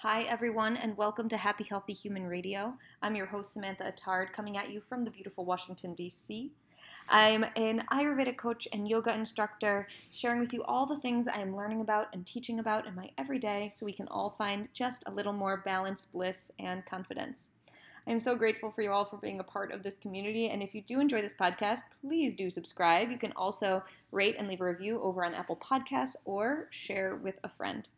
Hi, everyone, and welcome to Happy Healthy Human Radio. I'm your host, Samantha Attard, coming at you from the beautiful Washington, D.C. I'm an Ayurveda coach and yoga instructor, sharing with you all the things I am learning about and teaching about in my everyday so we can all find just a little more balance, bliss, and confidence. I'm so grateful for you all for being a part of this community. And if you do enjoy this podcast, please do subscribe. You can also rate and leave a review over on Apple Podcasts or share with a friend.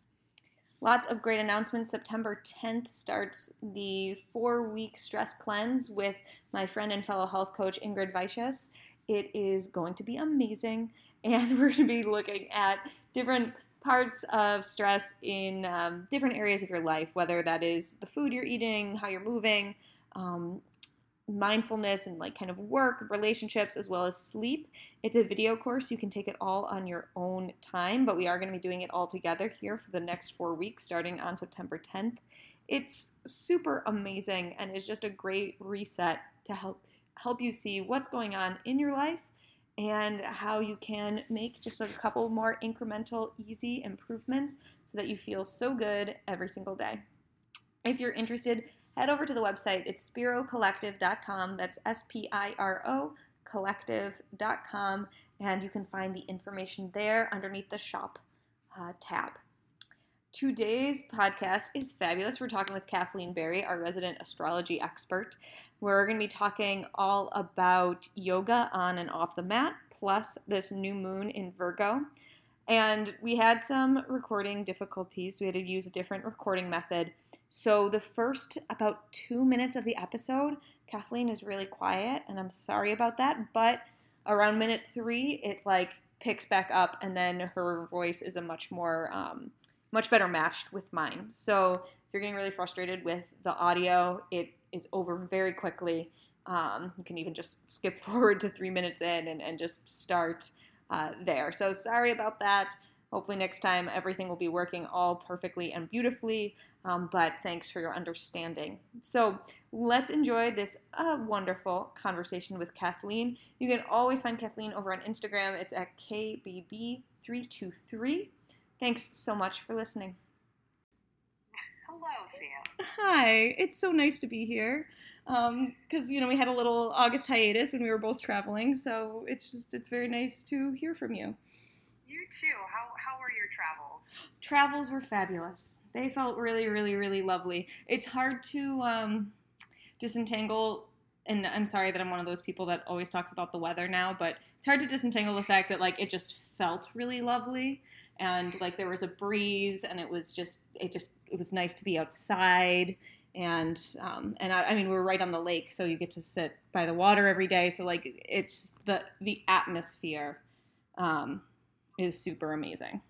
Lots of great announcements. September 10th starts the four week stress cleanse with my friend and fellow health coach Ingrid Weisches. It is going to be amazing, and we're going to be looking at different parts of stress in um, different areas of your life, whether that is the food you're eating, how you're moving, um, mindfulness and like kind of work, relationships, as well as sleep. It's a video course. You can take it all on your own time, but we are going to be doing it all together here for the next four weeks starting on September 10th. It's super amazing and is just a great reset to help help you see what's going on in your life and how you can make just a couple more incremental easy improvements so that you feel so good every single day. If you're interested, head over to the website. It's spirocollective.com. That's S P I R O collective.com, and you can find the information there underneath the shop uh, tab. Today's podcast is fabulous. We're talking with Kathleen Berry, our resident astrology expert. We're going to be talking all about yoga on and off the mat, plus this new moon in Virgo. And we had some recording difficulties. We had to use a different recording method. So the first about two minutes of the episode, Kathleen is really quiet, and I'm sorry about that. But around minute three, it like picks back up, and then her voice is a much more, um, much better matched with mine. So if you're getting really frustrated with the audio, it is over very quickly. Um, you can even just skip forward to three minutes in and, and just start uh, there. So sorry about that. Hopefully, next time everything will be working all perfectly and beautifully. Um, but thanks for your understanding. So, let's enjoy this uh, wonderful conversation with Kathleen. You can always find Kathleen over on Instagram, it's at KBB323. Thanks so much for listening. Hello, Sam. Hi, it's so nice to be here because um, you know we had a little August hiatus when we were both traveling, so it's just it's very nice to hear from you. You too. How how were your travels? Travels were fabulous. They felt really, really, really lovely. It's hard to um, disentangle. And I'm sorry that I'm one of those people that always talks about the weather now, but it's hard to disentangle the fact that like it just felt really lovely, and like there was a breeze, and it was just it just it was nice to be outside and um, and I, I, mean we're right on the lake, so you get to sit by the water every day. So like it's the the atmosphere um, is super amazing.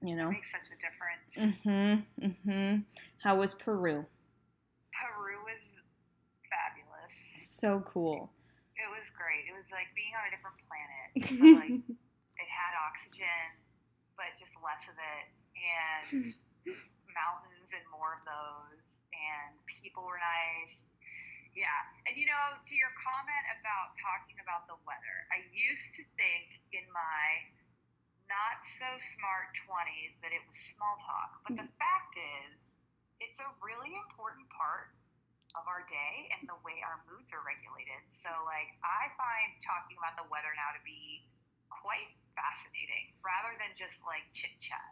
You know, it makes such a difference. Mm-hmm. Mm-hmm. How was Peru? Peru was fabulous. So cool. It was great. It was like being on a different planet. like it had oxygen, but just less of it, and mountains and more of those and people were nice. Yeah. And you know, to your comment about talking about the weather, I used to think in my not so smart 20s that it was small talk. But the fact is, it's a really important part of our day and the way our moods are regulated. So, like, I find talking about the weather now to be quite fascinating rather than just like chit chat.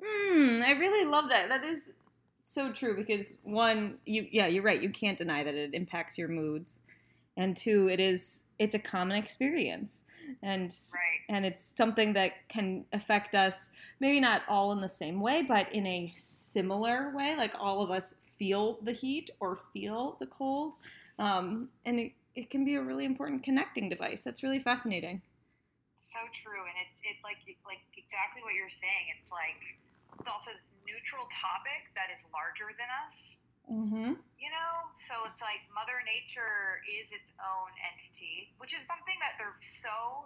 Hmm, I really love that. That is so true because one, you yeah, you're right. You can't deny that it impacts your moods, and two, it is it's a common experience, and right. and it's something that can affect us. Maybe not all in the same way, but in a similar way. Like all of us feel the heat or feel the cold, um, and it, it can be a really important connecting device. That's really fascinating. So true, and it's it's like like exactly what you're saying. It's like it's also this neutral topic that is larger than us. Mm-hmm. You know, so it's like Mother Nature is its own entity, which is something that they're so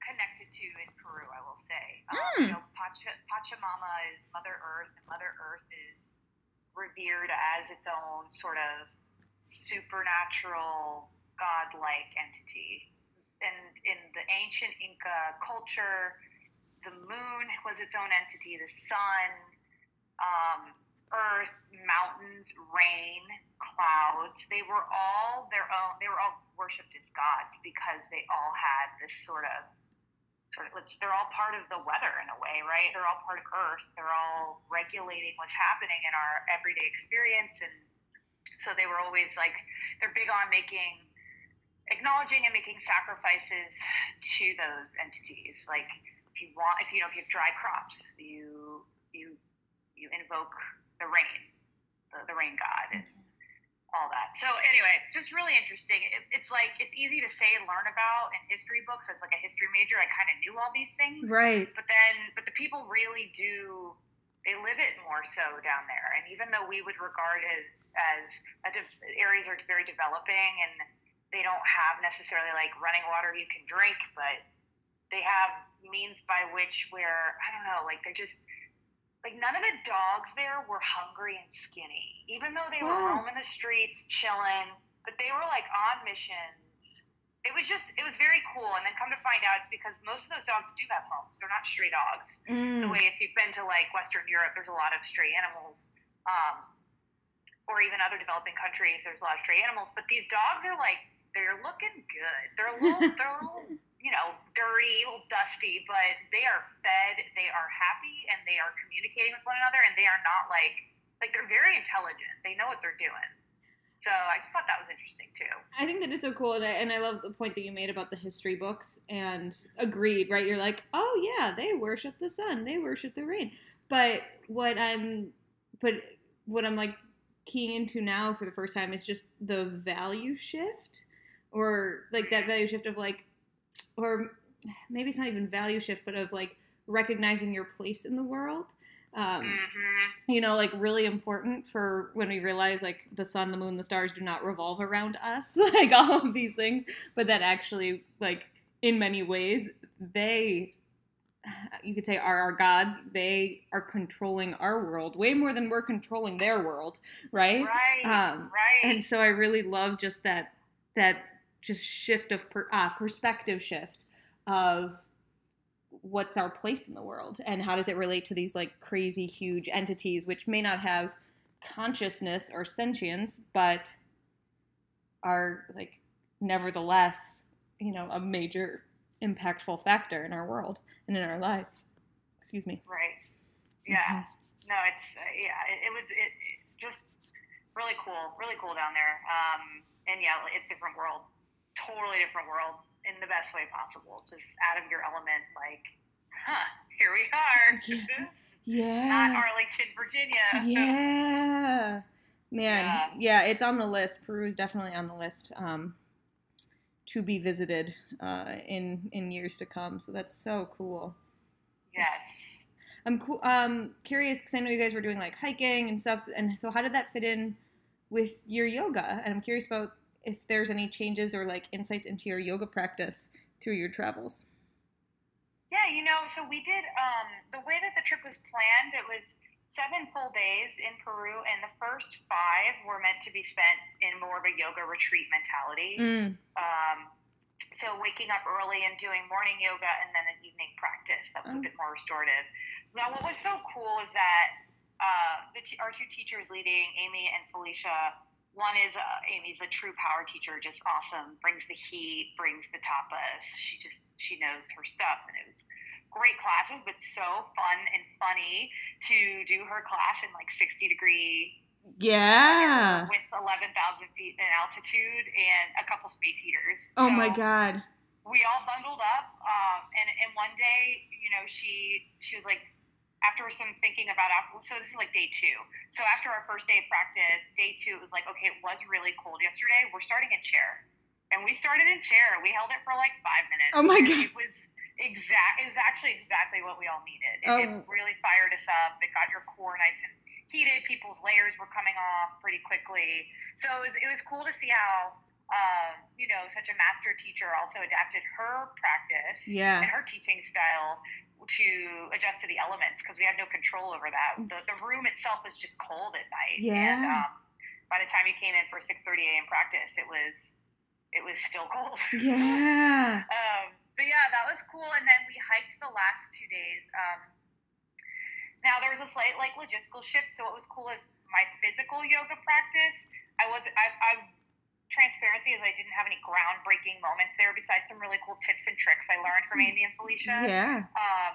connected to in Peru. I will say, um, mm. you know, Pacha, Pachamama is Mother Earth, and Mother Earth is revered as its own sort of supernatural, godlike entity. And in the ancient Inca culture, the moon was its own entity, the sun, um, earth, mountains, rain, clouds. They were all their own. They were all worshipped as gods because they all had this sort of sort of they're all part of the weather in a way, right? They're all part of Earth. They're all regulating what's happening in our everyday experience, and so they were always like they're big on making acknowledging and making sacrifices to those entities. Like if you want, if you know, if you have dry crops, you you you invoke the rain, the, the rain god, and all that. So anyway, just really interesting. It, it's like it's easy to say and learn about in history books. As like a history major, I kind of knew all these things. Right. But then, but the people really do. They live it more so down there, and even though we would regard it as, de- areas are very developing and they don't have necessarily like running water you can drink, but they have means by which where I don't know, like they're just like none of the dogs there were hungry and skinny, even though they were roaming the streets, chilling. But they were like on missions. It was just, it was very cool. And then come to find out, it's because most of those dogs do have homes. They're not stray dogs. The Mm. way if you've been to like Western Europe, there's a lot of stray animals, um, or even other developing countries, there's a lot of stray animals. But these dogs are like, they're looking good. They're a little, they're a little, you know, dirty, a little dusty, but they are fed, they are happy, and they are communicating with one another, and they are not like, like they're very intelligent. They know what they're doing. So I just thought that was interesting too. I think that is so cool, and I, and I love the point that you made about the history books. And agreed, right? You're like, oh yeah, they worship the sun, they worship the rain. But what I'm, but what I'm like keying into now for the first time is just the value shift, or like that mm-hmm. value shift of like, or maybe it's not even value shift, but of like recognizing your place in the world. Um, hmm you know, like really important for when we realize like the sun, the moon, the stars do not revolve around us, like all of these things, but that actually, like, in many ways, they, you could say, are our gods. They are controlling our world way more than we're controlling their world, right? Right. Um, right. And so I really love just that, that just shift of per, uh, perspective shift of what's our place in the world and how does it relate to these like crazy huge entities which may not have consciousness or sentience but are like nevertheless you know a major impactful factor in our world and in our lives excuse me Right. Yeah. No, it's uh, yeah. It, it was it, it just really cool, really cool down there. Um, and yeah, it's different world, totally different world in the best way possible. Just out of your element, like, huh? Here we are. Yeah. Not yeah Arlington, Virginia. yeah man Yeah. yeah it's on the list peru is definitely on the list um to be visited uh in in years to come so that's so cool Yes. I'm cool. Um, curious because I know you guys were doing like hiking and stuff, and so how did that fit in with your yoga? And I'm curious about if there's any changes or like insights into your yoga practice through your travels. Yeah, you know, so we did um, the way that the trip was planned. It was seven full days in Peru, and the first five were meant to be spent in more of a yoga retreat mentality. Mm. Um, so waking up early and doing morning yoga and then an evening practice that was Oh. a bit more restorative. Now, what was so cool is that uh, the t- our two teachers leading, Amy and Felicia. One is uh, Amy's a true power teacher, just awesome. Brings the heat, brings the tapas. She just she knows her stuff, and it was great classes, but so fun and funny to do her class in like 60 degree Yeah. with 11,000 feet in altitude and a couple space heaters. Oh my god. We all bundled up, um, and and one day, you know, she she was like, after some thinking about after, so this is like day two. So after our first day of practice, day two, it was like, okay, it was really cold yesterday. We're starting in chair, and we started in chair. We held it for like five minutes. Oh my God. It was exact. It was actually exactly what we all needed. It, Oh. it um, really fired us up. It got your core nice and heated. People's layers were coming off pretty quickly. So it was, it was cool to see how, um, you know, such a master teacher also adapted her practice Yeah. and her teaching style to adjust to the elements because we had no control over that. The, the room itself was just cold at night. And Yeah. um, by the time you came in for 6:30 a.m. practice, it was it was still cold. Yeah. Um, but yeah, that was cool. And then we hiked the last two days. Um, Now there was a slight like logistical shift. So what was cool is my physical yoga practice. I was I, I transparency is I didn't have any groundbreaking moments there besides some really cool tips and tricks I learned from Amy and Felicia. Yeah. Um,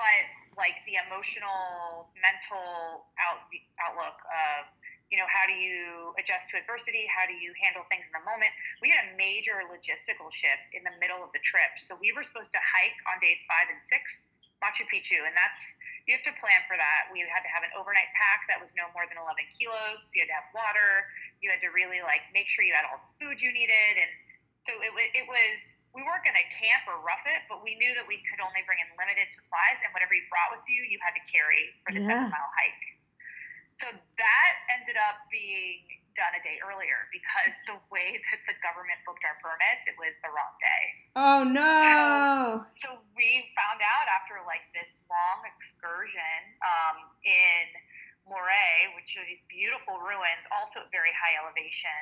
but like the emotional, mental out, outlook of you know, how do you adjust to adversity? How do you handle things in the moment? We had a major logistical shift in the middle of the trip. So we were supposed to hike on days five and six, Machu Picchu, and that's you have to plan for that. We had to have an overnight pack that was no more than 11 kilos. So you had to have water. You had to really like make sure you had all the food you needed, and so it, it was. We weren't going to camp or rough it, but we knew that we could only bring in limited supplies, and whatever you brought with you, you had to carry for the Yeah. seven mile hike. So that ended up being done a day earlier because the way that the government booked our permits, it was the wrong day. Oh no. So we found out after like this long excursion um, in Moray, which are these beautiful ruins, also at very high elevation,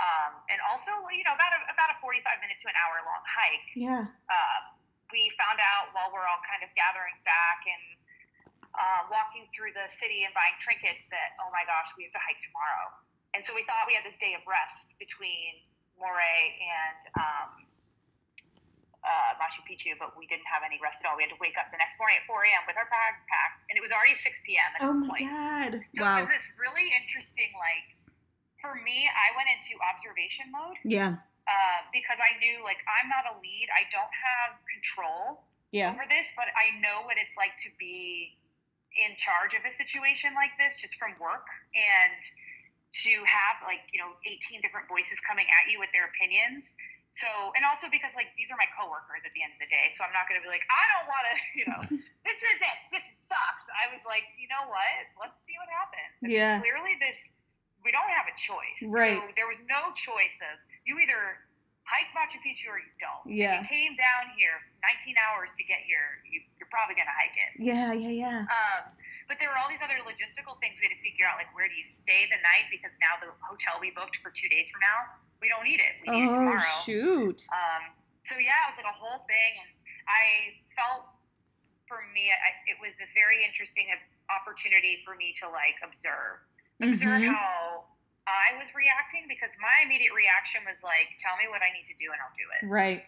um, and also you know about a, about a 45 minute to an hour long hike. Yeah. Uh, we found out while we're all kind of gathering back and uh, walking through the city and buying trinkets that oh my gosh we have to hike tomorrow, and so we thought we had this day of rest between Moray and um, uh, Machu Picchu, but we didn't have any rest at all. We had to wake up the next morning at 4 a.m. with our bags packed, and it was already 6 p.m. at Oh this my point. god. So Wow. it was this really interesting, like, for me, I went into observation mode Yeah. uh, because I knew, like, I'm not a lead. I don't have control Yeah. over this, but I know what it's like to be in charge of a situation like this just from work and to have, like, you know, 18 different voices coming at you with their opinions. So, and also because, like, these are my coworkers at the end of the day. So I'm not going to be like, I don't want to, you know, this is it. This sucks. I was like, you know what? Let's see what happens. And Yeah. Clearly, this, we don't have a choice. Right. So there was no choice of you either hike Machu Picchu or you don't. If Yeah. you came down here 19 hours to get here, you, you're probably going to hike it. Yeah, yeah, yeah. Um, but there were all these other logistical things we had to figure out, like where do you stay the night? Because now the hotel we booked for two days from now, we don't need it. We need it Oh tomorrow. shoot. Um, so yeah, it was like a whole thing, and I felt for me, I, it was this very interesting opportunity for me to like observe, observe Mhm. how I was reacting because my immediate reaction was like, "Tell me what I need to do, and I'll do it." Right.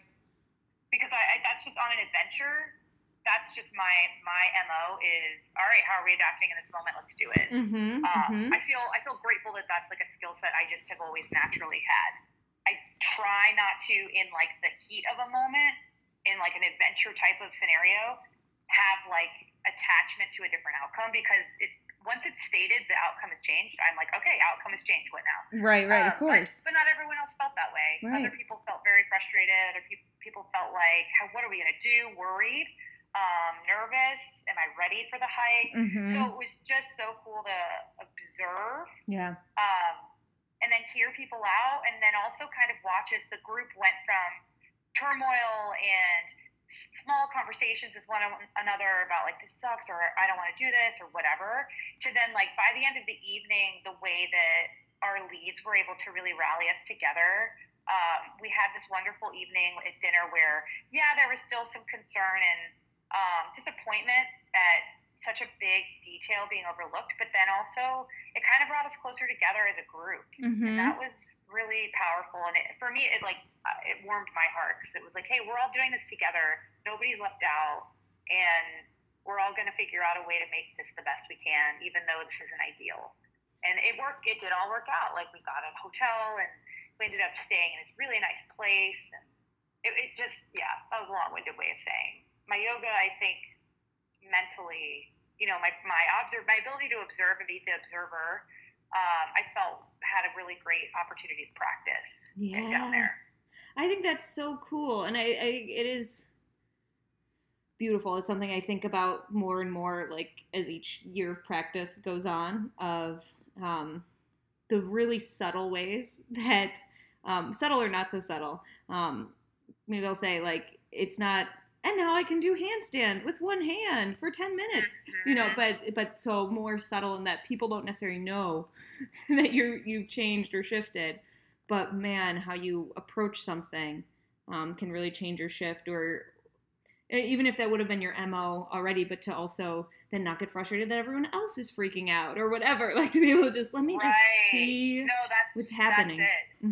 Because I, I that's just on an adventure. That's just my my mo is all right. How are we adapting in this moment? Let's do it. Mm-hmm. Um, mm-hmm. I feel I feel grateful that that's like a skill set I just have always naturally had. I try not to in like the heat of a moment in like an adventure type of scenario have like attachment to a different outcome because it's once it's stated the outcome has changed. I'm like okay, outcome has changed. What now? Right, right, of Um, but- course. But, not everyone else felt that way. Right. Other people felt very frustrated. Other people people felt like, how, what are we gonna do? Worried, um, nervous. Am I ready for the hike? Mm-hmm. So it was just so cool to observe yeah. um, and then hear people out, and then also kind of watch as the group went from turmoil and small conversations with one another about like this sucks or I don't want to do this or whatever, to then like by the end of the evening, the way that our leads were able to really rally us together. Um, we had this wonderful evening at dinner where, yeah, there was still some concern and um, disappointment at such a big detail being overlooked, but then also it kind of brought us closer together as a group, and Mm-hmm. that was really powerful. And it, for me, it like uh, it warmed my heart because it was like, hey, we're all doing this together. Nobody's left out, and we're all going to figure out a way to make this the best we can, even though this isn't ideal. And it worked. It did all work out. Like we got a hotel, and we ended up staying in this really nice place. And it, it just, yeah, that was a long-winded way of saying my yoga. I think mentally, you know, my my observe my ability to observe and be the observer. Um, I felt had a really great opportunity to practice and down Yeah. there. I think that's so cool, and I, I it is beautiful. It's something I think about more and more, like as each year of practice goes on, of um, the really subtle ways that um, subtle or not so subtle. Um, maybe I'll say like it's not. And now I can do handstand with one hand for ten minutes. You know, Mhm. but but so more subtle in that people don't necessarily know that you you've changed or shifted. But man, how you approach something um, can really change your shift. Or even if that would have been your mo already, but to also then not get frustrated that everyone else is freaking out or whatever. Like to be able to just let me just Right. see no, what's happening. That's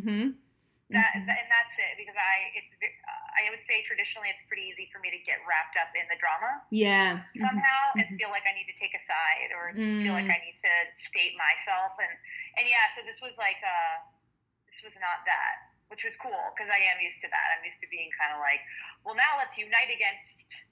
it. Mm-hmm. That, that and that's it because I it's uh, I would say traditionally it's pretty easy for me to get wrapped up in the drama yeah. Mhm. somehow and Mhm. feel like I need to take a side or feel like Mm. I need to state myself and and yeah so this was like uh this was not that which was cool because I am used to that I'm used to being kind of like well now let's unite against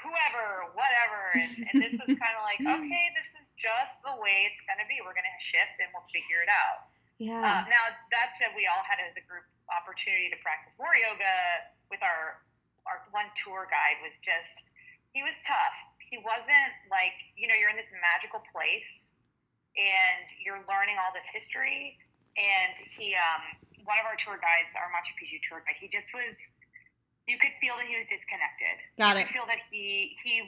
whoever whatever and, and this was kind of like okay this is just the way it's gonna be we're gonna shift and we'll figure it out Yeah. um, now that said, we all had as a group opportunity to practice more yoga with our our one tour guide was just he was tough. He wasn't like you know you're in this magical place and you're learning all this history. And he um, one of our tour guides, our Machu Picchu tour guide, he just was. You could feel that he was disconnected. Got you it. could feel that he he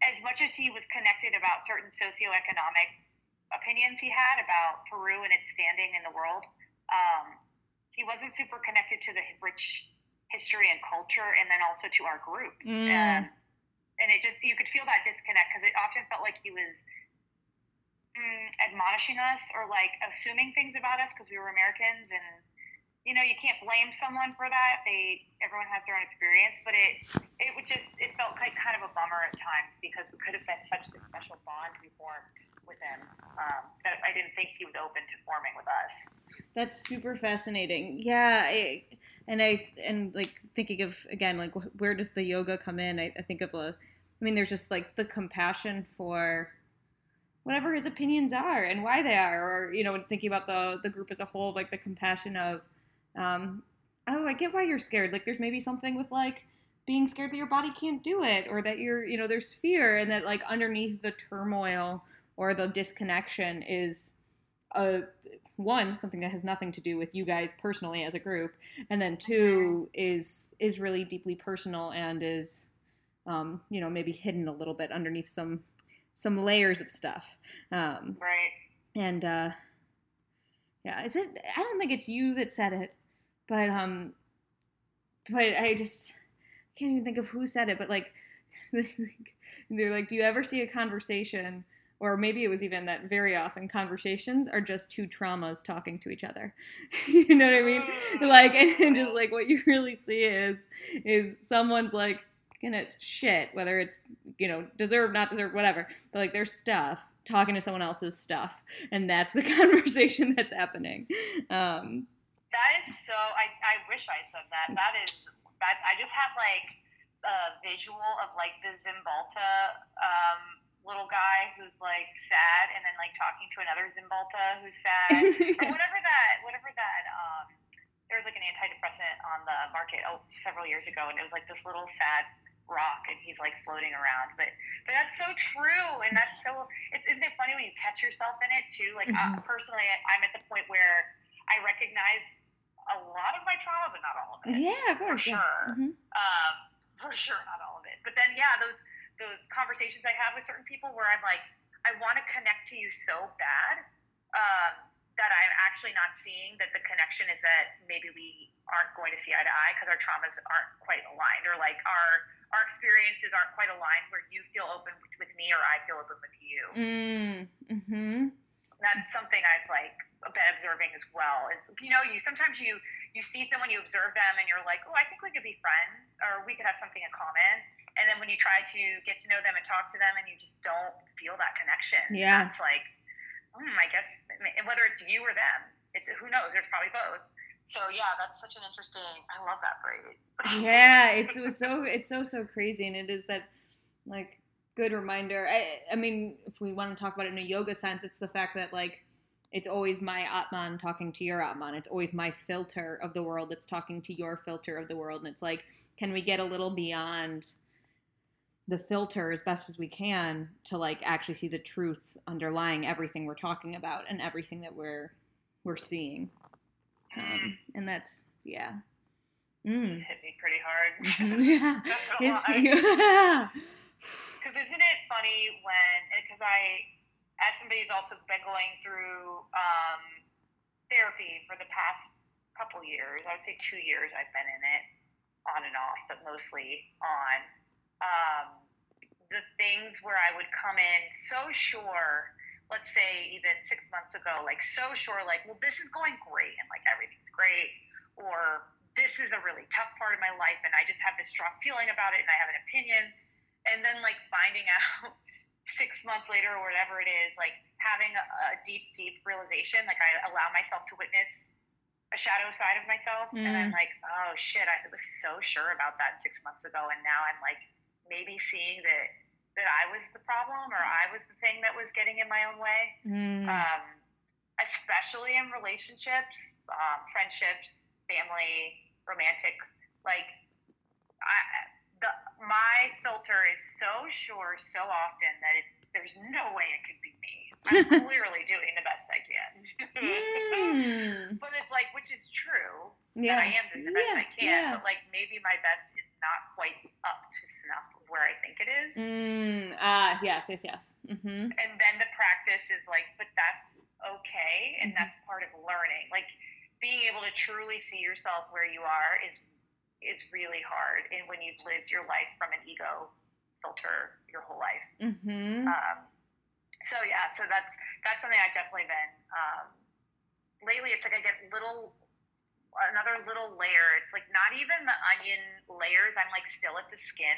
as much as he was connected about certain socioeconomic opinions he had about Peru and its standing in the world, um, he wasn't super connected to the rich history and culture, and then also to our group. Mm. Um, and it just you could feel that disconnect because it often felt like he was mm, admonishing us or like assuming things about us because we were Americans. And you know you can't blame someone for that. They everyone has their own experience. But it it would just it felt like kind of a bummer at times because we could have been such this special bond we formed with him um, that I didn't think he was open to forming with us That's super fascinating. Yeah, I, and I and like thinking of again like wh- where does the yoga come in? I, I think of a, I mean, there's just like the compassion for whatever his opinions are and why they are, or you know, thinking about the the group as a whole, like the compassion of, um, oh, I get why you're scared. Like there's maybe something with like being scared that your body can't do it, or that you're, you know, there's fear, and that like underneath the turmoil or the disconnection is a one something that has nothing to do with you guys personally as a group and then two is is really deeply personal and is um, you know maybe hidden a little bit underneath some some layers of stuff. Um, right. and uh, yeah is it i don't think it's you that said it but um but i just can't even think of who said it but like they're like do you ever see a conversation or maybe it was even that very often conversations are just two traumas talking to each other you know what i mean like and, and just like what you really see is is someone's like gonna shit whether it's you know deserve not deserve whatever but like their stuff talking to someone else's stuff and that's the conversation that's happening um That is so. I, I wish I said that. That is. That I just have like a visual of like the Cymbalta um, little guy who's like sad, and then like talking to another Cymbalta who's sad, or whatever that. Whatever that. Um, there was like an antidepressant on the market oh several years ago, and it was like this little sad rock, and he's like floating around. But but that's so true, and that's so. It, isn't it funny when you catch yourself in it too? Like uh, Mhm. personally, I'm at the point where I recognize a lot of my trauma, but not all of it. yeah of for course yeah. sure. Mhm. Um, for sure, not all of it. But then, yeah, those those conversations I have with certain people where I'm like, I want to connect to you so bad um, that I'm actually not seeing that the connection is that maybe we aren't going to see eye to eye because our traumas aren't quite aligned, or like our our experiences aren't quite aligned where you feel open with, me or I feel open with you. mm, mhm. That's something I've like been observing as well. Is you know, you sometimes you you see someone, you observe them, and you're like, oh, I think we could be friends, or we could have something in common. And then when you try to get to know them and talk to them, and you just don't feel that connection, Yeah. it's like, hmm, I guess, whether it's you or them, it's who knows. There's probably both. So yeah, that's such an interesting. I love that phrase. yeah it's it so it's so so crazy and it is that like good reminder I, I mean if we want to talk about it in a yoga sense it's the fact that like it's always my atman talking to your atman it's always my filter of the world that's talking to your filter of the world and it's like can we get a little beyond the filter as best as we can to like actually see the truth underlying everything we're talking about and everything that we're we're seeing um, and that's yeah mm. Hit me pretty hard. Yeah. That's It's- yeah. Because isn't it funny when, because I, as somebody who's also been going through um, therapy for the past couple years, I would say two years I've been in it, on and off, but mostly on. Um, the things where I would come in so sure, let's say even six months ago, like so sure, like, well, this is going great and like everything's great, or this is a really tough part of my life and I just have this strong feeling about it and I have an opinion. And then like finding out six months later or whatever it is, like having a, a deep, deep realization, like I allow myself to witness a shadow side of myself. Mm. And I'm like, oh shit, I was so sure about that six months ago. And now I'm like maybe seeing that that I was the problem or I was the thing that was getting in my own way. Mm. Um, especially in relationships, um, friendships, family, romantic. Like, I, the, my filter is so sure so often that it, there's no way it could be me. I'm clearly doing the best I can. mm. But it's like, which is true. Yeah. I am doing the best yeah. I can. Yeah. But like, maybe my best is not quite up to snuff of where I think it is. Ah, yes, yes, yes. Mm-hmm. And then the practice is like, but that's okay, and mm-hmm. that's part of learning. Like being able to truly see yourself where you are is is really hard, and when you've lived your life from an ego filter your whole life. Mm-hmm. Um, so yeah, so that's that's something I've definitely been. Um, lately, it's like I get little another little layer. It's like not even the onion layers. I'm like still at the skin.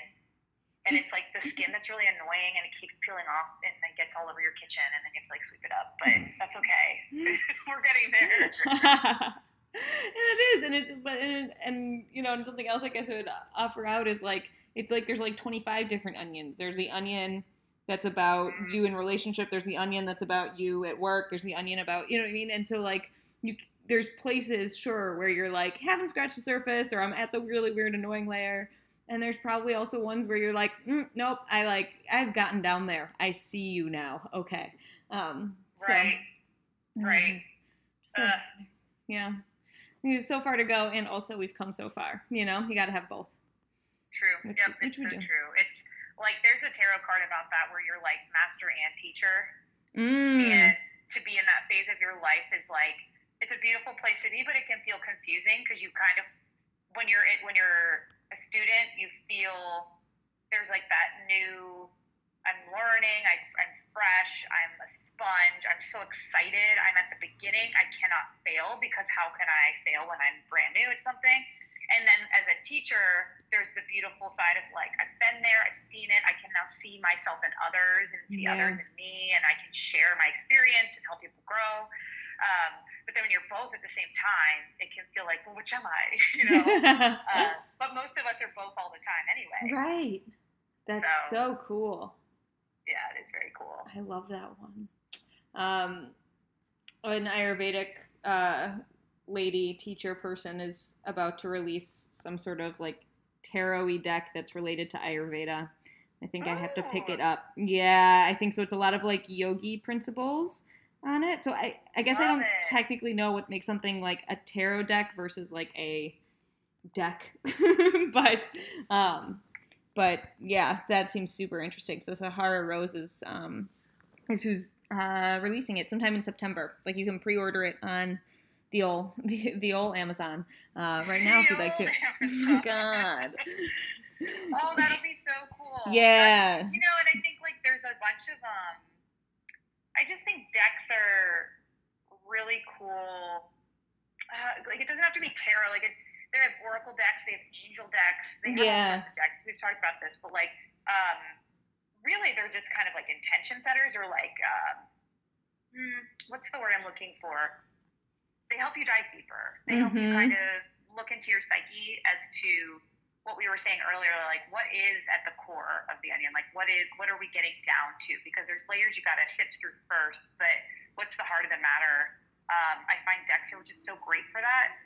And it's like the skin that's really annoying and it keeps peeling off and then gets all over your kitchen and then you have to like sweep it up. But that's okay. We're getting there. and it is, and it's but and, and you know, and something else I guess I would offer out is like it's like there's like 25 different onions. There's the onion that's about mm-hmm. you in relationship. There's the onion that's about you at work. There's the onion about you know what I mean. And so like you there's places, sure, where you're like, haven't scratched the surface, or I'm at the really weird, annoying layer. And there's probably also ones where you're like, mm, nope, I like, I've gotten down there. I see you now. Okay. Um, so, right. Right. So, uh, yeah. So far to go, and also we've come so far. You know, you got to have both. True. Which, yep, which it's so do. true. It's like there's a tarot card about that where you're like master and teacher. Mm. And to be in that phase of your life is like it's a beautiful place to be, but it can feel confusing because you kind of when you're when you're a student, you feel there's like that new. I'm learning. I, I'm fresh. I'm a sponge. I'm so excited. I'm at the beginning. I cannot fail because how can I fail when I'm brand new at something? And then as a teacher, there's the beautiful side of like, I've been there, I've seen it, I can now see myself in others and see yeah. others in me, and I can share my experience and help people grow. Um, but then when you're both at the same time, it can feel like, well, which am I? You know. uh, but most of us are both all the time anyway. Right. That's so, so cool. Yeah, it is very cool. I love that one. Um, an Ayurvedic uh, lady teacher person is about to release some sort of like tarot deck that's related to Ayurveda. I think oh. I have to pick it oh. up. Yeah, I think so. It's a lot of like yogi principles on it. So I, I guess Love I don't it. technically know what makes something like a tarot deck versus like a deck, but um, but yeah, that seems super interesting. So Sahara Rose is um, is who's uh, releasing it sometime in September. Like you can pre-order it on the old the, the old Amazon uh, right now if you'd like to. God. oh, that'll be so cool. Yeah. you know, and I think like there's a bunch of um I just think decks are really cool. Uh, like it doesn't have to be tarot. Like it, they have oracle decks, they have angel decks, they have yeah. all sorts of decks. We've talked about this, but like, um, really, they're just kind of like intention setters, or like, um, hmm, what's the word I'm looking for? They help you dive deeper. They mm-hmm. help you mm-hmm. kind of look into your psyche as to what we were saying earlier, like what is at the core of the onion? Like what is what are we getting down to? Because there's layers you got to sift through first, but what's the heart of the matter? Um, I find Dexter, which is so great for that.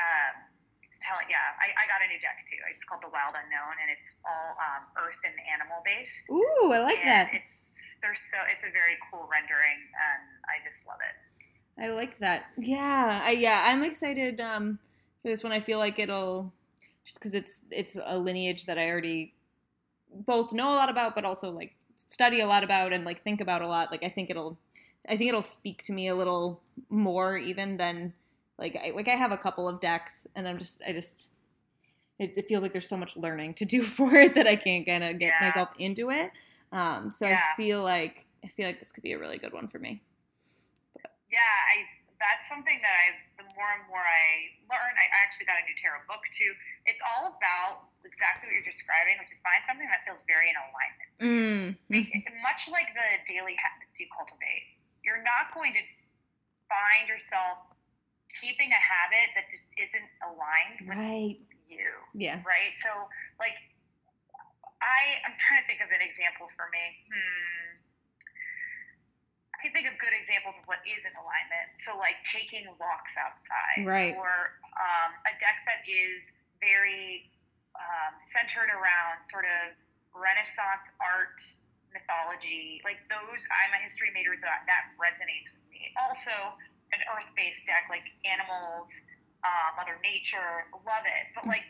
Um, it's telling, yeah, I, I got a new deck too. It's called the Wild Unknown, and it's all um, earth and animal based. Ooh, I like and that. It's there's so it's a very cool rendering, and I just love it. I like that. Yeah, I, yeah, I'm excited um, for this one. I feel like it'll just because it's it's a lineage that I already both know a lot about, but also like study a lot about and like think about a lot. Like I think it'll I think it'll speak to me a little more even than like I like I have a couple of decks and I'm just I just it, it feels like there's so much learning to do for it that I can't kind of get Yeah. myself into it. Um, so Yeah. I feel like I feel like this could be a really good one for me. Yeah, I that's something that I and more I learn, I actually got a new tarot book too. It's all about exactly what you're describing, which is find something that feels very in alignment. Mm. Much like the daily habits you cultivate, you're not going to find yourself keeping a habit that just isn't aligned with Right. you, Yeah. right? So, like, I I'm trying to think of an example for me. Hmm. Can think of good examples of what is in alignment. So, like taking walks outside, Right. Or um, a deck that is very um, centered around sort of Renaissance art mythology. Like those, I'm a history major. That that resonates with me. Also, an earth-based deck like animals, uh, Mother Nature, love it. But like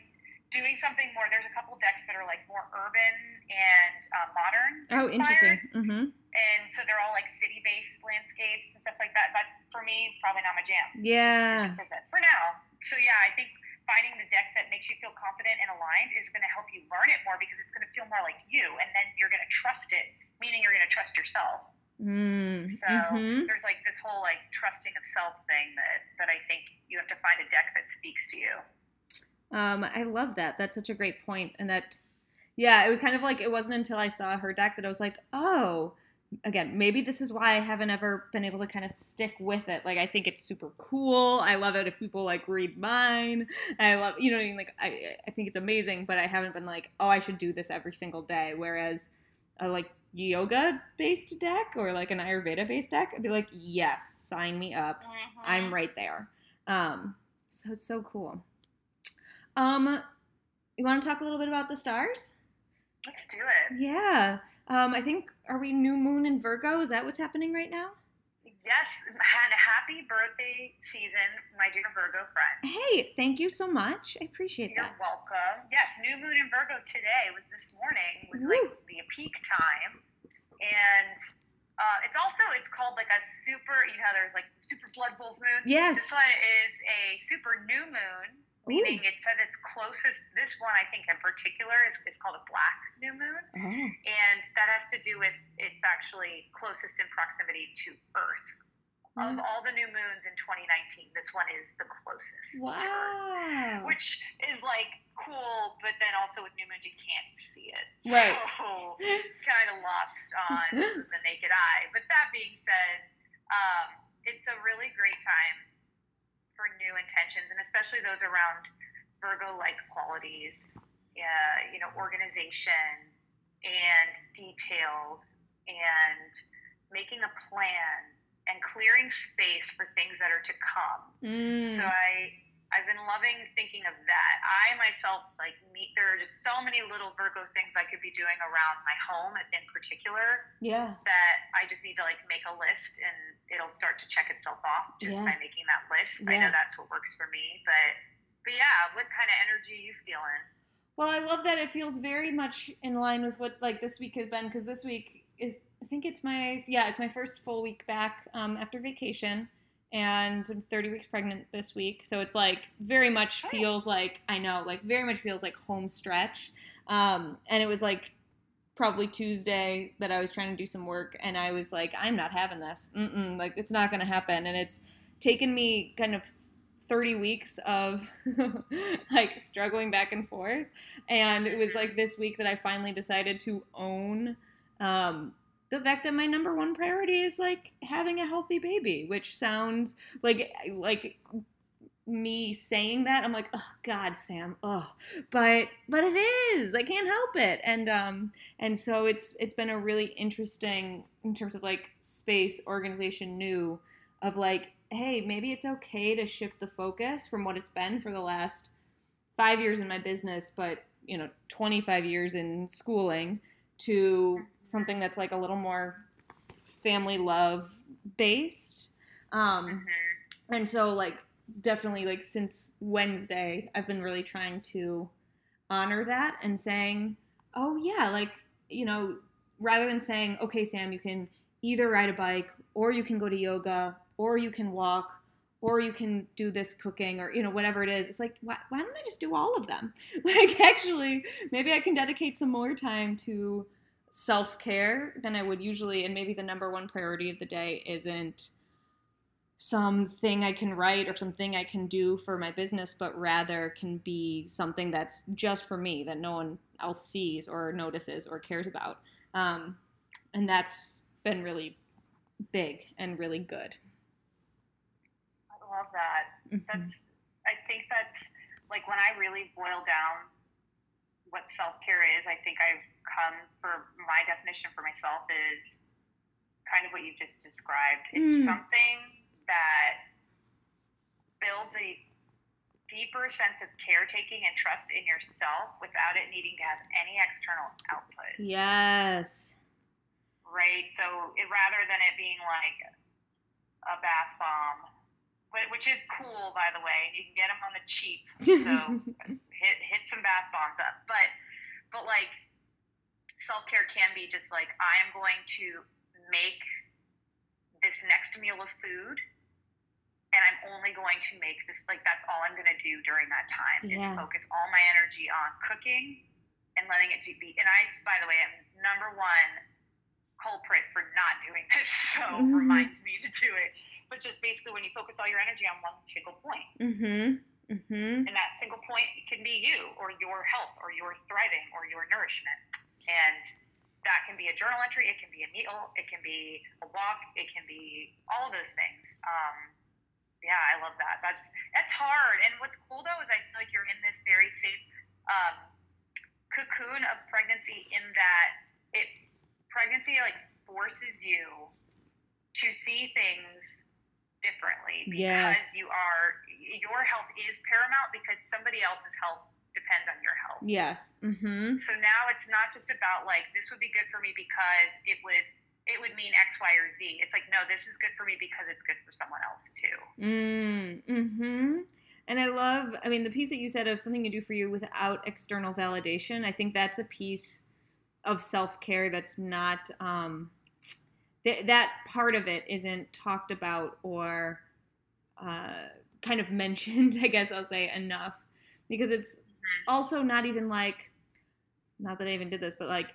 doing something more. There's a couple decks that are like more urban and uh, modern. Oh, interesting. Mm-hmm. And so they're all like city-based landscapes and stuff like that. But for me, probably not my jam. Yeah. for now. So yeah, I think finding the deck that makes you feel confident and aligned is going to help you learn it more because it's going to feel more like you, and then you're going to trust it, meaning you're going to trust yourself. Mm. So hmm there's like this whole like trusting of self thing that that I think you have to find a deck that speaks to you. Um, I love that. That's such a great point, and that, yeah, it was kind of like it wasn't until I saw her deck that I was like, oh, again, maybe this is why I haven't ever been able to kind of stick with it. Like, I think it's super cool. I love it if people like read mine. I love, you know, what I mean? like I, I think it's amazing, but I haven't been like, oh, I should do this every single day. Whereas, a like yoga based deck or like an Ayurveda based deck, I'd be like, yes, sign me up. I'm right there. Um, so it's so cool. Um, you want to talk a little bit about the stars? Let's do it. Yeah. Um, I think are we new moon in Virgo? Is that what's happening right now? Yes, and a happy birthday season, my dear Virgo friend. Hey, thank you so much. I appreciate that. You're welcome. Yes, new moon in Virgo today was this morning was Woo. like the peak time, and uh, it's also it's called like a super. You know, there's like super blood wolf moon. Yes. This one is a super new moon, meaning it says it's closest. This one, I think, in particular, is, is called a black new moon, Oh. and that has to do with it's actually closest in proximity to Earth. Of Mm. all the new moons in 2019, this one is the closest to Earth Wow. which is like cool, but then also with new moons you can't see it. Right. So kind of lost on the naked eye. But that being said, um, it's a really great time for new intentions, and especially those around Virgo-like qualities. Yeah, you know, organization and details, and making a plan and clearing space for things that are to come. Mm. So I I've been loving thinking of that. I myself like meet there are just so many little Virgo things I could be doing around my home in particular yeah. that I just need to like make a list and it'll start to check itself off just Yeah. by making that list. Yeah. I know that's what works for me. But but yeah, what kind of energy are you feeling? Well, I love that it feels very much in line with what like this week has been because this week is I think it's my yeah it's my first full week back um, after vacation and I'm 30 weeks pregnant this week. So it's like very much Oh. feels like I know like very much feels like home stretch. Um, and it was like probably Tuesday that I was trying to do some work and I was like I'm not having this. Mm-mm, like it's not gonna happen. And it's taken me kind of 30 weeks of like struggling back and forth. And it was like this week that i finally decided to own um, the fact that my number one priority is like having a healthy baby which sounds like like me saying that i'm like oh god sam oh but but it is. I can't help it. And um and so it's it's been a really interesting in terms of like space organization new of like hey maybe it's okay to shift the focus from what it's been for the last five years in my business but you know 25 years in schooling to something that's like a little more family love based um Mm-hmm. and so like definitely like since wednesday i've been really trying to honor that and saying oh yeah like you know rather than saying okay sam you can either ride a bike or you can go to yoga or you can walk or you can do this cooking or you know whatever it is. It's like why, why don't i just do all of them? Like actually maybe i can dedicate some more time to self-care than i would usually and maybe the number one priority of the day isn't something i can write or something i can do for my business but rather can be something that's just for me that no one else sees or notices or cares about. Um, and that's been really big and really good love that. Mm-hmm. That's I think that's like when I really boil down what self care is, I think I've come for my definition for myself is kind of what you just described. It's mm. something that builds a deeper sense of caretaking and trust in yourself without it needing to have any external output. Yes. Right? So it, rather than it being like a bath bomb which is cool, by the way. You can get them on the cheap, so hit hit some bath bombs up. But but like self care can be just like I am going to make this next meal of food, and I'm only going to make this like that's all I'm going to do during that time yeah. is focus all my energy on cooking and letting it be. And I, by the way, am number one culprit for not doing this, so mm-hmm. remind me to do it but just basically when you focus all your energy on one single point. Mm-hmm. Mm-hmm. And that single point can be you or your health or your thriving or your nourishment. And that can be a journal entry, it can be a meal, it can be a walk, it can be all of those things. Um, yeah, I love that. That's that's hard. And what's cool though is I feel like you're in this very safe um, cocoon of pregnancy in that it pregnancy like forces you to see things differently because yes. you are your health is paramount because somebody else's health depends on your health. Yes. Mm-hmm. So now it's not just about like this would be good for me because it would it would mean X, Y, or Z. It's like no, this is good for me because it's good for someone else too. Mm, hmm And I love, I mean, the piece that you said of something you do for you without external validation. I think that's a piece of self care that's not. Um, th- that part of it isn't talked about or uh, kind of mentioned, I guess I'll say, enough. Because it's also not even like, not that I even did this, but like,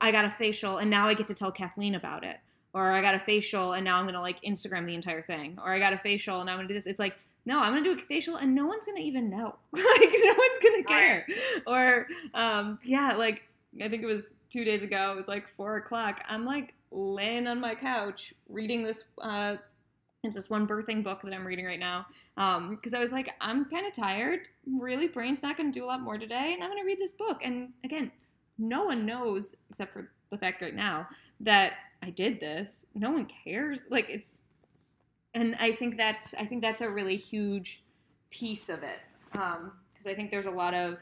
I got a facial and now I get to tell Kathleen about it. Or I got a facial and now I'm gonna like Instagram the entire thing. Or I got a facial and I'm gonna do this. It's like, no, I'm gonna do a facial and no one's gonna even know. like no one's gonna care. Or um, yeah, like I think it was two days ago. It was like four o'clock. I'm like laying on my couch reading this. Uh, it's this one birthing book that I'm reading right now. Because um, I was like, I'm kind of tired. Really, brain's not going to do a lot more today, and I'm going to read this book. And again, no one knows except for the fact right now that I did this. No one cares. Like it's, and I think that's I think that's a really huge piece of it. Because um, I think there's a lot of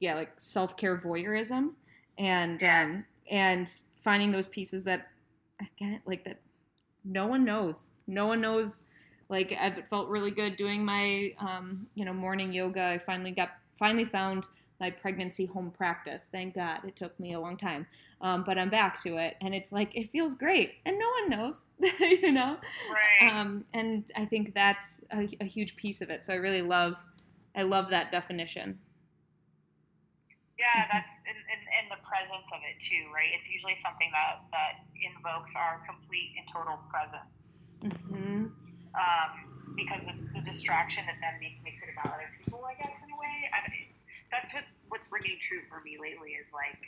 yeah, like self care voyeurism, and um, and finding those pieces that again, like that, no one knows. No one knows. Like I felt really good doing my um, you know morning yoga. I finally got finally found my pregnancy home practice. Thank God it took me a long time, um, but I'm back to it, and it's like it feels great, and no one knows, you know. Right. Um, and I think that's a, a huge piece of it. So I really love, I love that definition. Yeah, that's and, and, and the presence of it too, right? It's usually something that that invokes our complete and total presence. Mm-hmm. Um, because it's the distraction that then makes, makes it about other people, I guess, in a way. I mean, that's what's, what's ringing true for me lately is like,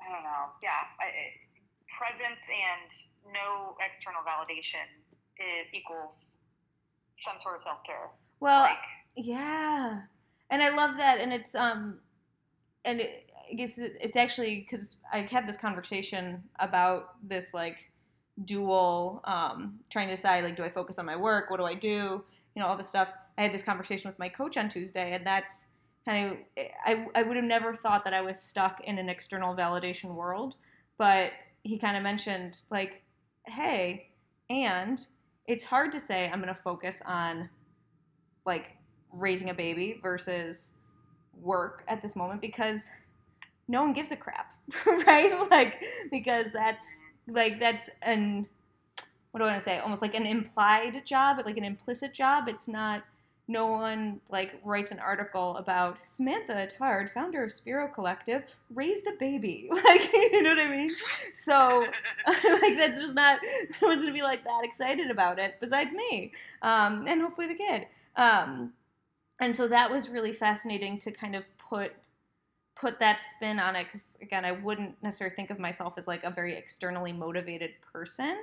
I don't know, yeah, I, presence and no external validation is, equals some sort of self care. Well, like, yeah, and I love that, and it's um and it, I guess it's actually because I had this conversation about this like dual um, trying to decide like do I focus on my work, what do I do, you know all this stuff. I had this conversation with my coach on Tuesday, and that's kind of I I would have never thought that I was stuck in an external validation world, but he kind of mentioned like, hey, and it's hard to say I'm going to focus on like raising a baby versus work at this moment because no one gives a crap, right? like because that's like that's an what do I want to say? Almost like an implied job, like an implicit job. It's not. No one like writes an article about Samantha Attard, founder of Spiro Collective, raised a baby. Like you know what I mean? So like that's just not. No one's gonna be like that excited about it. Besides me, um, and hopefully the kid. Um, and so that was really fascinating to kind of put put that spin on it because again i wouldn't necessarily think of myself as like a very externally motivated person.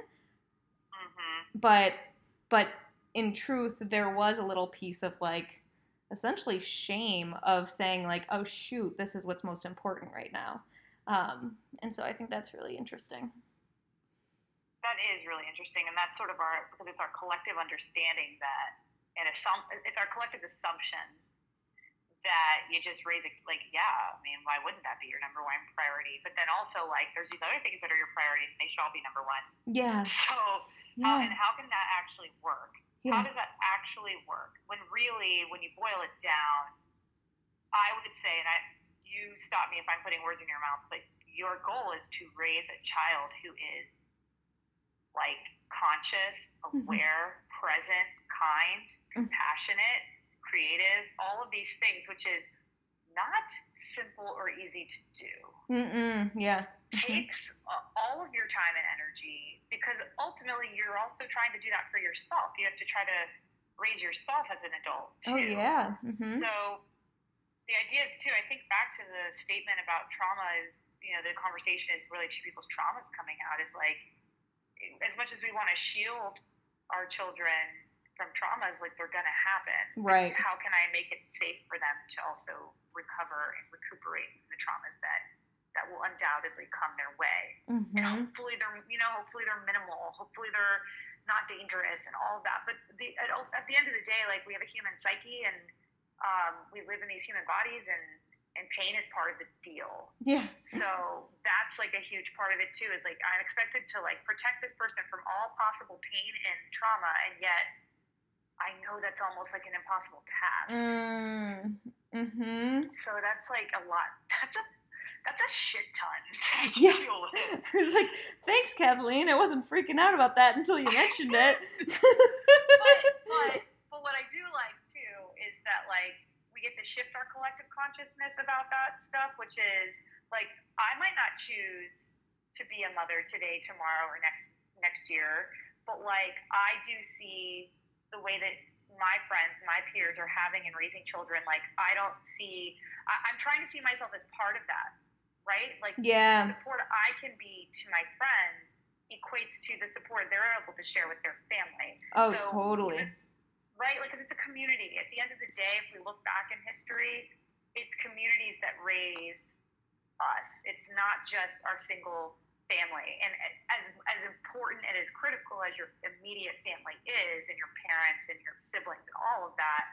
Hmm but but in truth there was a little piece of like essentially shame of saying like oh shoot this is what's most important right now. Um, and so i think that's really interesting. That is really interesting, and that's sort of our because it's our collective understanding that, and assum- it's our collective assumption that you just raise it. Like, yeah, I mean, why wouldn't that be your number one priority? But then also, like, there's these other things that are your priorities, and they should all be number one. yeah So, how, yeah and how can that actually work? How does that actually work? When really, when you boil it down, I would say, and I, you stop me if I'm putting words in your mouth, but your goal is to raise a child who is like conscious, Mhm. aware, present, kind, compassionate, creative, all of these things, which is not simple or easy to do Mm-mm, yeah Mhm. takes all of your time and energy because ultimately you're also trying to do that for yourself. You have to try to raise yourself as an adult too. oh yeah Mm-hmm. So the idea is too. I think back to the statement about trauma is you know the conversation is really two people's traumas coming out. Is like as much as we want to shield our children from traumas, like they're gonna happen. right How can I make it safe for them to also recover and recuperate from the traumas that that will undoubtedly come their way? And hmm hopefully they're you know hopefully they're minimal. Hopefully they're not dangerous and all of that. But the at, at the end of the day, like we have a human psyche and um, we live in these human bodies and and pain is part of the deal. yeah So that's like a huge part of it too. Is like I'm expected to like protect this person from all possible pain and trauma, and yet I know that's almost like an impossible task. mm, mm-hmm So that's like a lot. That's a that's a shit ton to Yeah. I was like, thanks, Kathleen. I wasn't freaking out about that until you mentioned it. But but but what I do like too is that like we get to shift our collective consciousness about that stuff, which is like I might not choose to be a mother today, tomorrow, or next next year, but like I do see the way that my friends, my peers are having and raising children. Like I don't see. I, I'm trying to see myself as part of that, right? Like yeah. the support I can be to my friends equates to the support they're able to share with their family Oh, So, totally. even- right? Like, it's a community. At the end of the day, if we look back in history, it's communities that raise us. It's not just our single family. And as, as important and as critical as your immediate family is, and your parents and your siblings and all of that,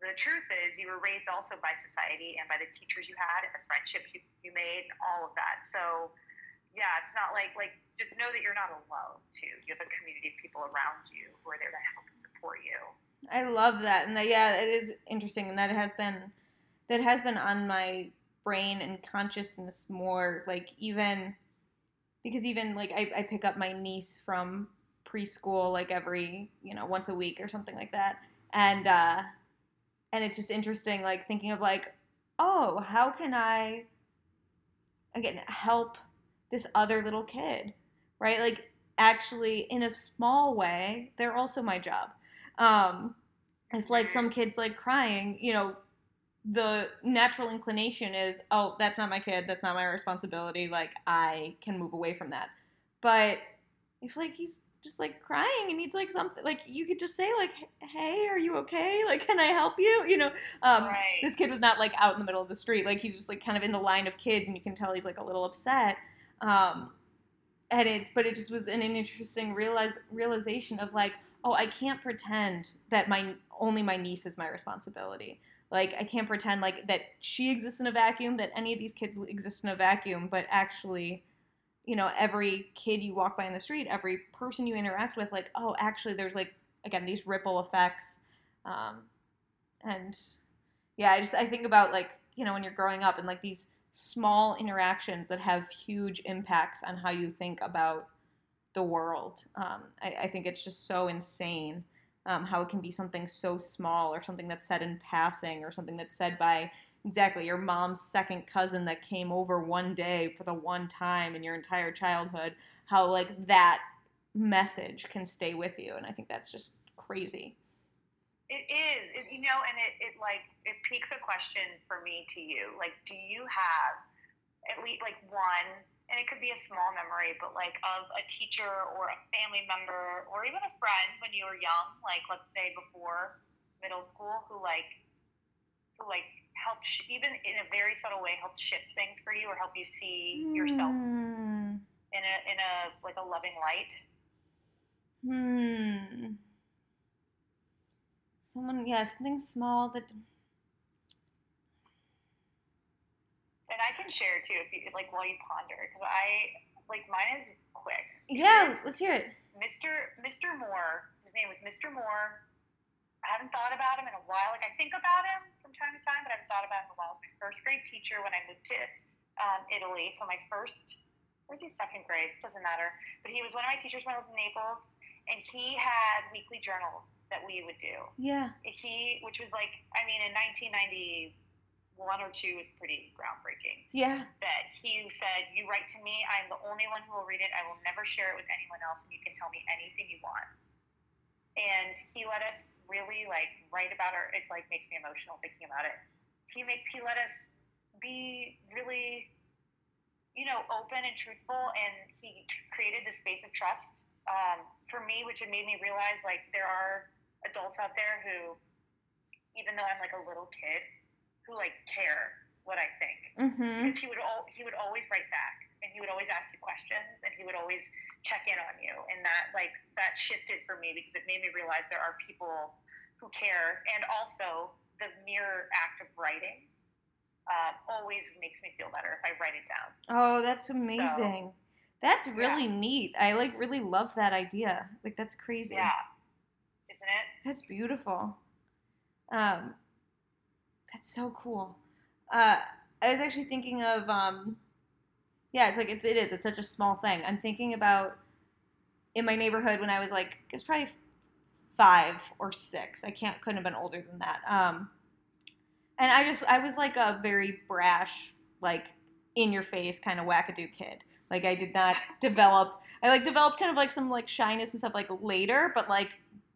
the truth is you were raised also by society and by the teachers you had and the friendships you, you made and all of that. So, yeah, it's not like like just know that you're not alone too. You have a community of people around you who are there to help and support you. I love that, and that, yeah, it is interesting, and that has been that has been on my brain and consciousness more, like even because even like I, I pick up my niece from preschool like every you know once a week or something like that, and uh, and it's just interesting like thinking of like oh how can I again help this other little kid right? Like actually in a small way they're also my job. Um if like some kids like crying you know the natural inclination is oh that's not my kid that's not my responsibility like i can move away from that. But if like he's just like crying and needs like something like you could just say like hey are you okay? Like can i help you? You know? Um Right. this kid was not like out in the middle of the street. Like he's just like kind of in the line of kids and you can tell he's like a little upset. Um and it's but it just was an, an interesting realize realization of like oh i can't pretend that my only my niece is my responsibility like i can't pretend like that she exists in a vacuum that any of these kids exist in a vacuum but actually you know every kid you walk by in the street every person you interact with like oh actually there's like again these ripple effects um, and yeah i just i think about like you know when you're growing up and like these small interactions that have huge impacts on how you think about the world. Um, I, I, think it's just so insane um, how it can be something so small or something that's said in passing or something that's said by exactly your mom's second cousin that came over one day for the one time in your entire childhood. How like that message can stay with you, and I think that's just crazy. It is, it, you know, and it, it like it piques a question for me to you. Like, do you have at least like one, and it could be a small memory, but like of a teacher or a family member or even a friend when you were young, like let's say before middle school, who like who like helped sh- even in a very subtle way helped shift things for you or help you see yourself mm. in a in a like a loving light. Hmm someone yeah something small that and i can share too if you like while you ponder because i like mine is quick. Yeah let's hear it. Mr mr moore his name was mr moore. I haven't thought about him in a while. Like i think about him from time to time but i haven't thought about him in a while. He was my first grade teacher when i moved to um, italy. So my first where's he second grade? Doesn't matter. But he was one of my teachers when i lived in naples and he had weekly journals that we would do. Yeah. He, which was like, I mean, in 1991 or two was pretty groundbreaking. Yeah. That he said, "You write to me. I'm the only one who will read it. I will never share it with anyone else, and you can tell me anything you want." And he let us really like write about our. It like makes me emotional thinking about it. He makes he let us be really, you know, open and truthful, and he created the space of trust um, for me, which it made me realize like there are adults out there who, even though I'm like a little kid, who like care what I think. Mm-hmm. Because he would al- he would always write back, and he would always ask you questions, and he would always check in on you, and that like that shifted for me because it made me realize there are people who care, and also the mere act of writing uh, always makes me feel better if I write it down. Oh, that's amazing. So, that's really yeah. neat. I like really love that idea. Like that's crazy. Yeah. Isn't it? That's beautiful. Um that's so cool. Uh I was actually thinking of um yeah, it's like it's it is. It's such a small thing. I'm thinking about in my neighborhood when I was like it was probably 5 or 6. I can't couldn't have been older than that. Um and I just I was like a very brash like in your face kind of wackadoo kid. Like I did not develop. I like developed kind of like some like shyness and stuff like later, but like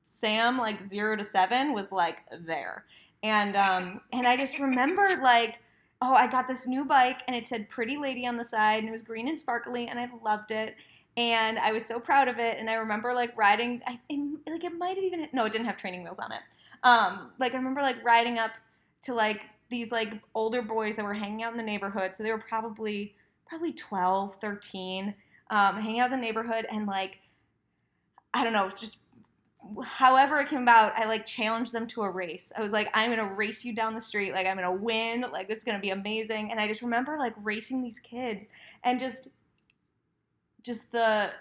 Sam like zero to seven was like there, and um and I just remember like oh I got this new bike and it said Pretty Lady on the side and it was green and sparkly and I loved it. And I was so proud of it. And I remember like riding I like it might have even no it didn't have training wheels on it. Um like I remember like riding up to like these like older boys that were hanging out in the neighborhood. So they were probably probably 12, 13, um, hanging out in the neighborhood and like, I don't know, just however it came about, I like challenged them to a race. I was like, I'm gonna race you down the street, like I'm gonna win, like it's gonna be amazing. And I just remember like racing these kids and just just the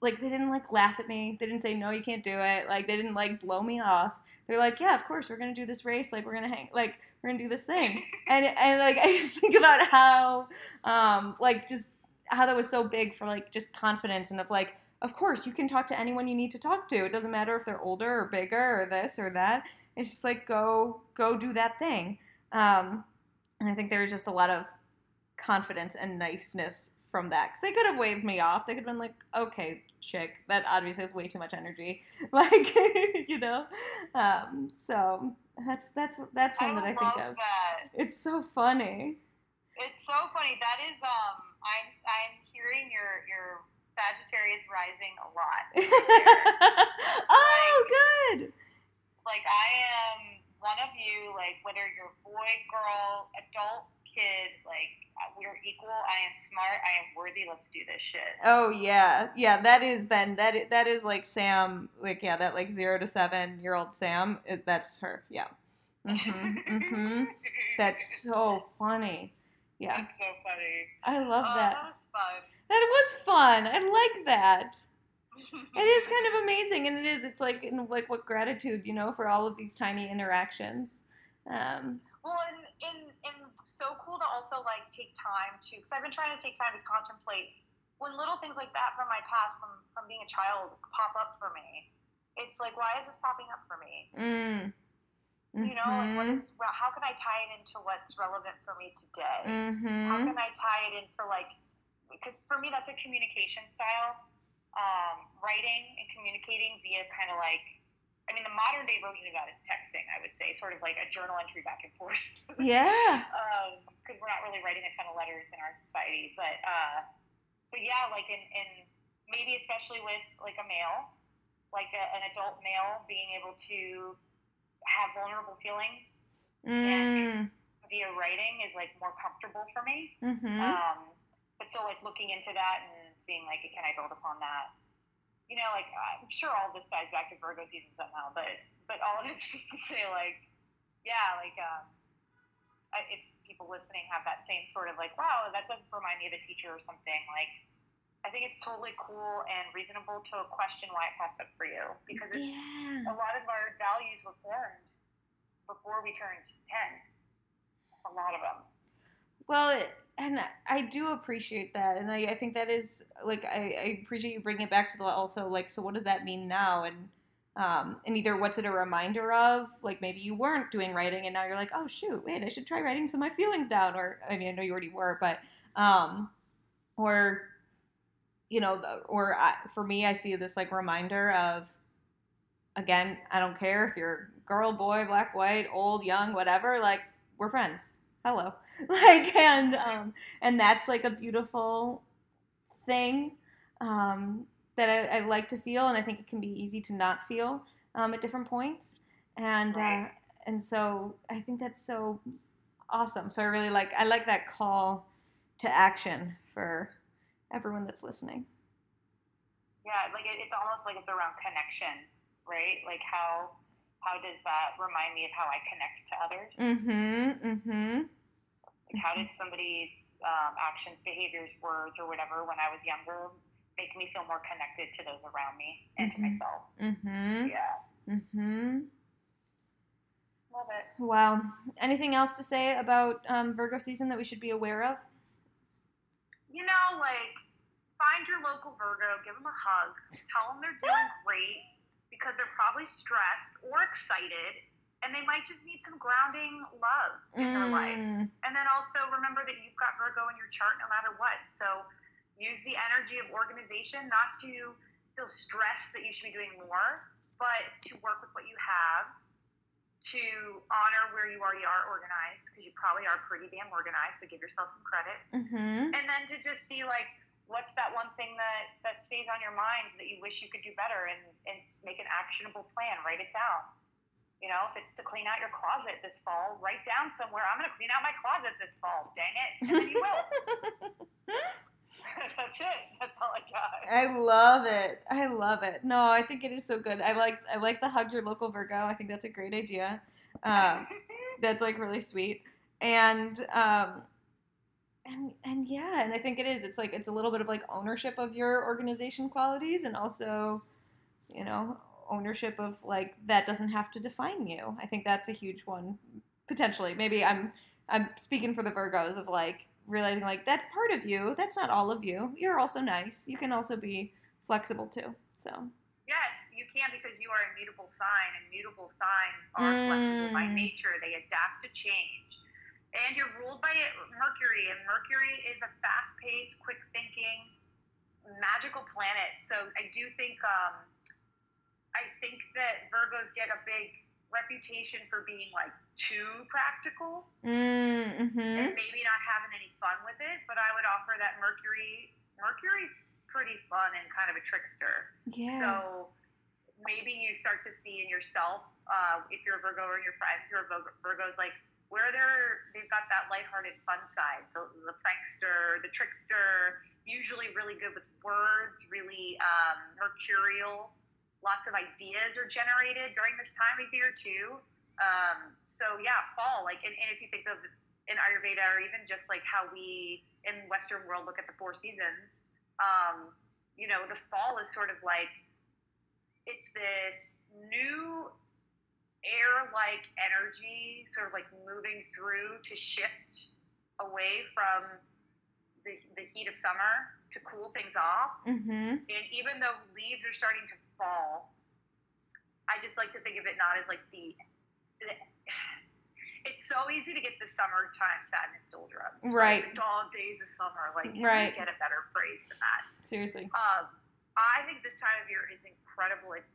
like they didn't like laugh at me. They didn't say no, you can't do it. Like they didn't like blow me off they're like, yeah, of course, we're gonna do this race. Like, we're gonna hang, like, we're gonna do this thing. And and like, I just think about how, um, like, just how that was so big for like just confidence and of like, of course, you can talk to anyone you need to talk to. It doesn't matter if they're older or bigger or this or that. It's just like go go do that thing. Um, and I think there was just a lot of confidence and niceness from that because they could have waved me off. They could have been like, "Okay, chick, that obviously has way too much energy," like you know. Um, so that's that's that's one I that I think of. That. It's so funny. It's so funny. That is um, I'm I'm hearing your your Sagittarius rising a lot. oh, like, good. Like I am one of you. Like whether you're boy, girl, adult, kid, like we're equal. I am smart. I am worthy. Let's do this shit. Oh yeah, yeah. That is then that is, that is like Sam. Like yeah, that like zero to seven year old Sam. It, that's her. Yeah. Mhm. mhm. That's so funny. Yeah. That's so funny. I love oh, that. That was fun. That was fun. I like that. it is kind of amazing, and it is. It's like in like what gratitude, you know, for all of these tiny interactions. Um, well, and, and, and so cool to also like take time to, because I've been trying to take time to contemplate when little things like that from my past, from from being a child, pop up for me, it's like, why is this popping up for me? Mm. You know, like what Mhm. well, how can I tie it into what's relevant for me today? Mhm. How can I tie it in for like, because for me that's a communication style, um, writing and communicating via kind of like, I mean, the modern day version of that is texting. I would say, sort of like a journal entry back and forth. Yeah. because we're not really writing a ton of letters in our society. But uh, but yeah, like in, in maybe especially with like a male, like a, an adult male being able to have vulnerable feelings Mm. via writing is like more comfortable for me. Mhm. Um, but so like looking into that and seeing like can I build upon that. You know, like I'm sure all this ties back to Virgo season somehow, but but all of it's just to say like, yeah, like um, I, if people listening have that same sort of like, wow, that doesn't remind me of a teacher or something. Like, I think it's totally cool and reasonable to question why it pops up for you because it's, Yeah. a lot of our values were formed before we turned ten. A lot of them. Well, it- and I do appreciate that, and I, I think that is like I, I appreciate you bringing it back to the also like so what does that mean now? And um and either what's it a reminder of? Like maybe you weren't doing writing and now you're like oh shoot wait I should try writing some of my feelings down or I mean I know you already were but um or you know or I, for me I see this like reminder of again I don't care if you're girl boy black white old young whatever like we're friends. Hello like and um and that's like a beautiful thing um that I, I like to feel and i think it can be easy to not feel um, at different points. And uh, and so i think that's so awesome. So i really like i like that call to action for everyone that's listening. Yeah, like it, it's almost like it's around connection, right? Like how how does that remind me of how I connect to others? mm-hmm mm-hmm Like how did somebody's um, actions, behaviors, words, or whatever when I was younger make me feel more connected to those around me and Mhm. to myself? mm-hmm Yeah, mm-hmm love it. wow anything else to say about um, virgo season that we should be aware of You know, like find your local Virgo, give them a hug, tell them they're doing great because they're probably stressed or excited, and they might just need some grounding love in their life. Mm, And then also remember that you've got Virgo in your chart no matter what. So use the energy of organization not to feel stressed that you should be doing more, but to work with what you have, to honor where you already are organized, because you probably are pretty damn organized, so give yourself some credit. mhm. And then to just see like what's that one thing that, that stays on your mind that you wish you could do better and, and make an actionable plan, write it down. You know, if it's to clean out your closet this fall, write down somewhere, I'm going to clean out my closet this fall. Dang it. And then you will. That's it. That's all I got. I love it. I love it. No, I think it is so good. I like I like the hug your local Virgo. I think that's a great idea. Um, that's like really sweet. And um, and and yeah, and I think it is. It's like it's a little bit of like ownership of your organization qualities, and also, you know, ownership of like that doesn't have to define you. I think that's a huge one potentially. Maybe I'm I'm speaking for the Virgos of like realizing like that's part of you. That's not all of you. You're also nice. You can also be flexible too. So Yes, you can because you are a mutable sign, and mutable signs are flexible by Mm. nature. They adapt to change. And you're ruled by Mercury, and Mercury is a fast paced, quick thinking, magical planet. So I do think um, I think that Virgos get a big reputation for being like too practical mm, hmm and maybe not having any fun with it. But I would offer that Mercury Mercury's pretty fun and kind of a trickster. yeah. So maybe you start to see in yourself, uh, if you're a Virgo or your friends who are Virgos, like where they're they've got that lighthearted fun side, the, the prankster, the trickster, usually really good with words, really um, mercurial. Lots of ideas are generated during this time of year too. Um, so yeah, fall. Like, and, and if you think of in Ayurveda or even just like how we in Western world look at the four seasons, um, you know, the fall is sort of like it's this new air-like energy, sort of like moving through to shift away from the, the heat of summer to cool things off. Mm-hmm. And even though leaves are starting to fall, I just like to think of it not as like the. It's so easy to get the summertime sadness doldrums. Right. The dog days of summer. Like, Right. get a better phrase than that? Seriously. Um, I think this time of year is incredible. It's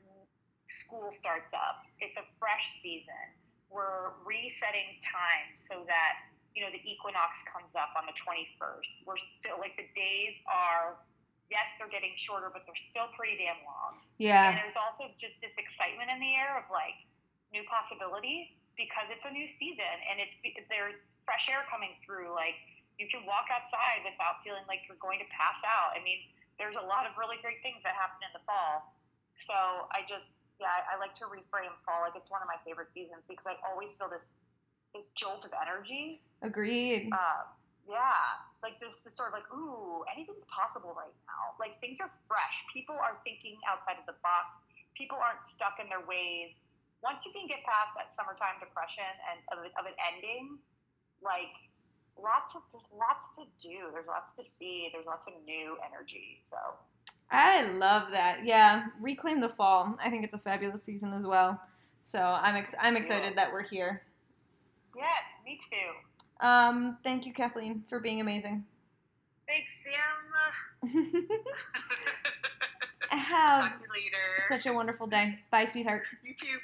school starts up. It's a fresh season. We're resetting time so that you know the equinox comes up on the 21st. We're still like the days are. Yes, they're getting shorter, but they're still pretty damn long. Yeah. And there's also just this excitement in the air of like new possibilities because it's a new season and it's there's fresh air coming through. Like you can walk outside without feeling like you're going to pass out. I mean, there's a lot of really great things that happen in the fall. So I just yeah, I, I like to reframe fall like it's one of my favorite seasons because I always feel this this jolt of energy. Agreed. Uh, yeah, like this, this sort of like, ooh, anything's possible right now. Like things are fresh. People are thinking outside of the box. People aren't stuck in their ways. Once you can get past that summertime depression and of, it, of it ending, like lots of there's lots to do. There's lots to see. There's lots of new energy. So I love that. Yeah, reclaim the fall. I think it's a fabulous season as well. So I'm ex- I'm excited that we're here. Yeah, me too. Um, thank you, Kathleen, for being amazing. Thanks, Sam. Have Talk to you later. such a wonderful day. Bye, sweetheart. you too.